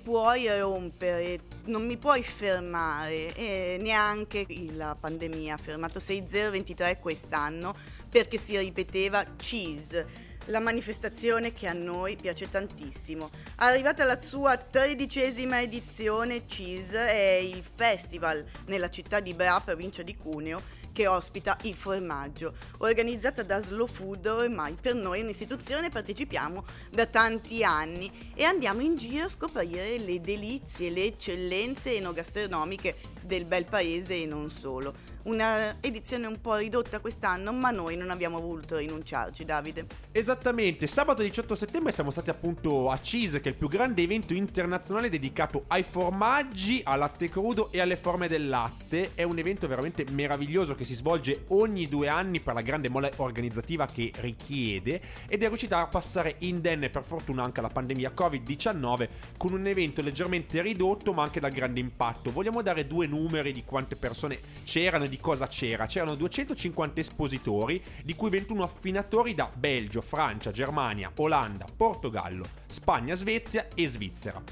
puoi rompere, non mi puoi fermare, e neanche la pandemia ha fermato 6023 quest'anno perché si ripeteva cheese la manifestazione che a noi piace tantissimo. Arrivata alla sua tredicesima edizione, CIS è il festival nella città di Bra, provincia di Cuneo, che ospita il formaggio. Organizzata da Slow Food, ormai per noi è un'istituzione, partecipiamo da tanti anni e andiamo in giro a scoprire le delizie, le eccellenze enogastronomiche del bel paese e non solo una edizione un po' ridotta quest'anno, ma noi non abbiamo voluto rinunciarci, Davide. Esattamente, sabato 18 settembre siamo stati appunto a Cheese, che è il più grande evento internazionale dedicato ai formaggi, al latte crudo e alle forme del latte. È un evento veramente meraviglioso che si svolge ogni due anni per la grande mole organizzativa che richiede ed è riuscita a passare indenne per fortuna anche la pandemia Covid-19 con un evento leggermente ridotto ma anche dal grande impatto. Vogliamo dare due numeri di quante persone c'erano di cosa c'era. C'erano 250 espositori, di cui 21 affinatori da Belgio, Francia, Germania, Olanda, Portogallo, Spagna, Svezia e Svizzera.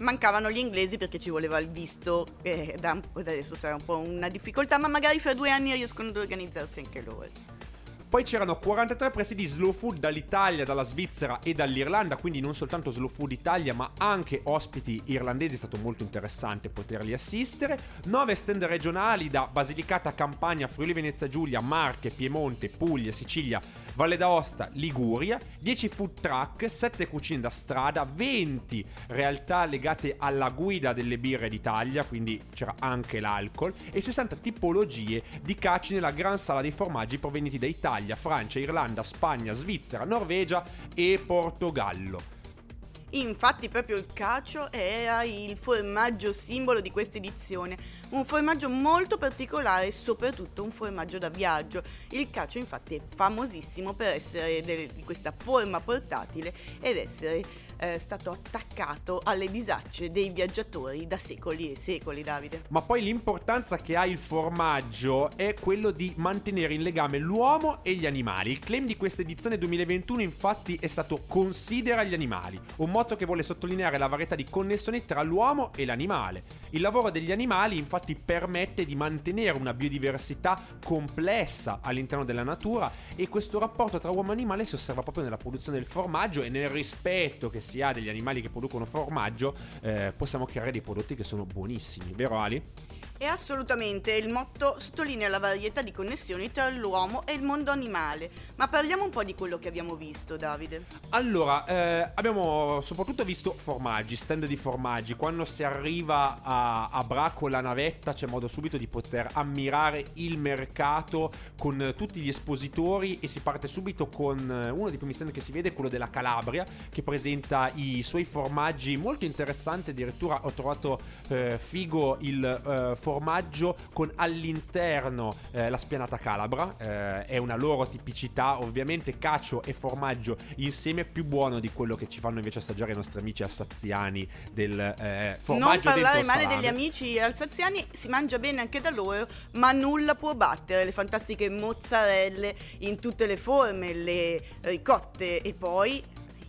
Mancavano gli inglesi perché ci voleva il visto, eh, da, adesso sarà un po' una difficoltà, ma magari fra due anni riescono ad organizzarsi anche loro. Poi c'erano 43 presidi slow food dall'Italia, dalla Svizzera e dall'Irlanda, quindi non soltanto slow food Italia, ma anche ospiti irlandesi, è stato molto interessante poterli assistere. 9 stand regionali da Basilicata, Campania, Friuli Venezia Giulia, Marche, Piemonte, Puglia, Sicilia, Valle d'Aosta, Liguria, 10 food truck, 7 cucine da strada, 20 realtà legate alla guida delle birre d'Italia, quindi c'era anche l'alcol, e 60 tipologie di caci nella gran sala dei formaggi provenienti da Italia, Francia, Irlanda, Spagna, Svizzera, Norvegia e Portogallo. Infatti proprio il cacio era il formaggio simbolo di questa edizione, un formaggio molto particolare e soprattutto un formaggio da viaggio. Il cacio infatti è famosissimo per essere di questa forma portatile ed essere eh, stato attaccato alle bisacce dei viaggiatori da secoli e secoli, Davide. Ma poi l'importanza che ha il formaggio è quello di mantenere in legame l'uomo e gli animali. Il claim di questa edizione 2021 infatti è stato considera gli animali, un motto che vuole sottolineare la varietà di connessioni tra l'uomo e l'animale. Il lavoro degli animali infatti permette di mantenere una biodiversità complessa all'interno della natura e questo rapporto tra uomo e animale si osserva proprio nella produzione del formaggio e nel rispetto che ha degli animali che producono formaggio eh, possiamo creare dei prodotti che sono buonissimi, vero Ali? E assolutamente, il motto sottolinea la varietà di connessioni tra l'uomo e il mondo animale. Ma parliamo un po' di quello che abbiamo visto, Davide. Allora, eh, abbiamo soprattutto visto formaggi, stand di formaggi. Quando si arriva a, a Bra con la navetta c'è modo subito di poter ammirare il mercato con tutti gli espositori e si parte subito con eh, uno dei primi stand che si vede, quello della Calabria, che presenta i suoi formaggi molto interessanti. Addirittura ho trovato eh, figo il eh, formaggio formaggio con all'interno eh, la spianata calabra, eh, è una loro tipicità, ovviamente cacio e formaggio insieme più buono di quello che ci fanno invece assaggiare i nostri amici alsaziani del eh, formaggio Non parlare male degli amici alsaziani, si mangia bene anche da loro, ma nulla può battere le fantastiche mozzarelle in tutte le forme, le ricotte e poi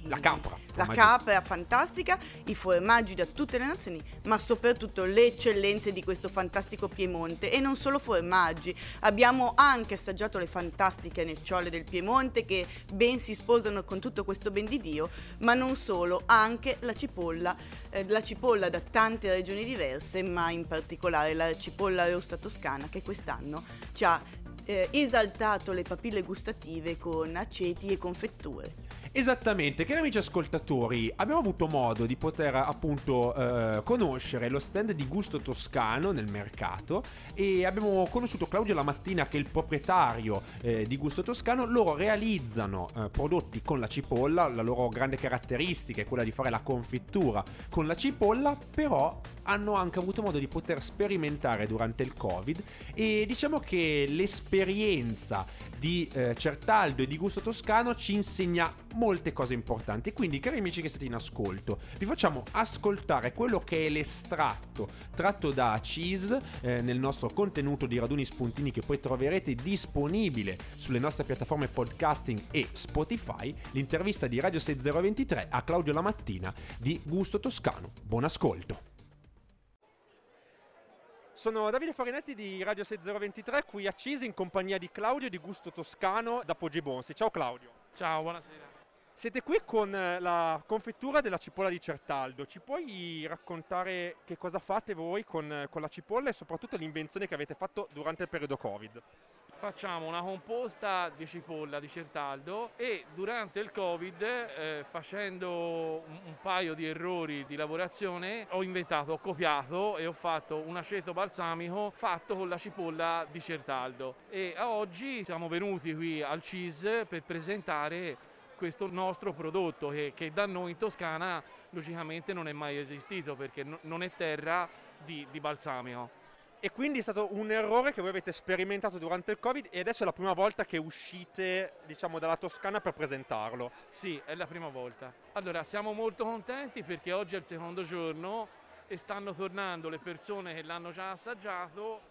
la capra. La capra fantastica, i formaggi da tutte le nazioni, ma soprattutto le eccellenze di questo fantastico Piemonte. E non solo formaggi, abbiamo anche assaggiato le fantastiche necciole del Piemonte che ben si sposano con tutto questo ben di Dio, ma non solo, anche la cipolla, eh, la cipolla da tante regioni diverse, ma in particolare la cipolla rossa toscana che quest'anno ci ha eh, esaltato le papille gustative con aceti e confetture. Esattamente, cari amici ascoltatori, abbiamo avuto modo di poter appunto eh, conoscere lo stand di Gusto Toscano nel mercato e abbiamo conosciuto Claudio la mattina che è il proprietario eh, di Gusto Toscano. Loro realizzano eh, prodotti con la cipolla, la loro grande caratteristica è quella di fare la confittura con la cipolla, però hanno anche avuto modo di poter sperimentare durante il Covid e diciamo che l'esperienza di eh, Certaldo e di Gusto Toscano ci insegna molte cose importanti. Quindi, cari amici che state in ascolto, vi facciamo ascoltare quello che è l'estratto tratto da Cheese eh, nel nostro contenuto di raduni spuntini che poi troverete disponibile sulle nostre piattaforme podcasting e Spotify, l'intervista di Radio 6023 a Claudio Lamattina di Gusto Toscano. Buon ascolto. Sono Davide Farinetti di Radio 6023 qui a Cisi in compagnia di Claudio di Gusto Toscano da Poggi Bonsi. Ciao Claudio. Ciao, buonasera. Siete qui con eh, la confettura della cipolla di Certaldo. Ci puoi raccontare che cosa fate voi con, eh, con la cipolla e soprattutto l'invenzione che avete fatto durante il periodo Covid? Facciamo una composta di cipolla di Certaldo e durante il Covid, eh, facendo un, un, paio di errori di lavorazione, ho inventato, ho copiato e ho fatto un aceto balsamico fatto con la cipolla di Certaldo. E a oggi siamo venuti qui al CIS per presentare questo nostro prodotto che, che, da noi in Toscana logicamente non è mai esistito perché no, non è terra di, di balsamico. E quindi è stato un errore che voi avete sperimentato durante il Covid e adesso è la prima volta che uscite, diciamo, dalla Toscana per presentarlo. Sì, è la prima volta. Allora, siamo molto contenti perché oggi è il secondo giorno e stanno tornando le persone che l'hanno già assaggiato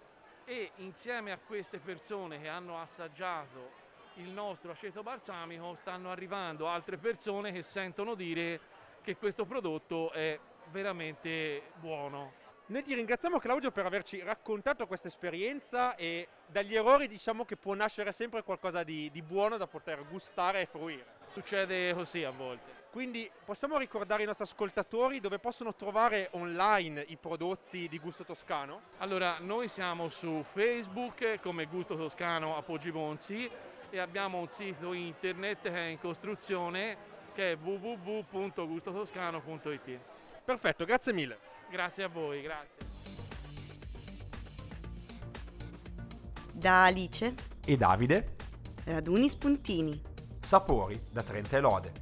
e insieme a queste persone che hanno assaggiato il nostro aceto balsamico stanno arrivando altre persone che sentono dire che questo prodotto è veramente buono. Noi ti ringraziamo Claudio per averci raccontato questa esperienza e dagli errori diciamo che può nascere sempre qualcosa di, di buono da poter gustare e fruire. Succede così a volte. Quindi possiamo ricordare ai nostri ascoltatori dove possono trovare online i prodotti di Gusto Toscano? Allora, noi siamo su Facebook come Gusto Toscano a Poggi Bonzi e abbiamo un sito internet che è in costruzione che è www.gustotoscano.it. Perfetto, grazie mille. Grazie a voi, grazie. Da Alice e Davide, raduni spuntini. sapori da Trenta e Lode.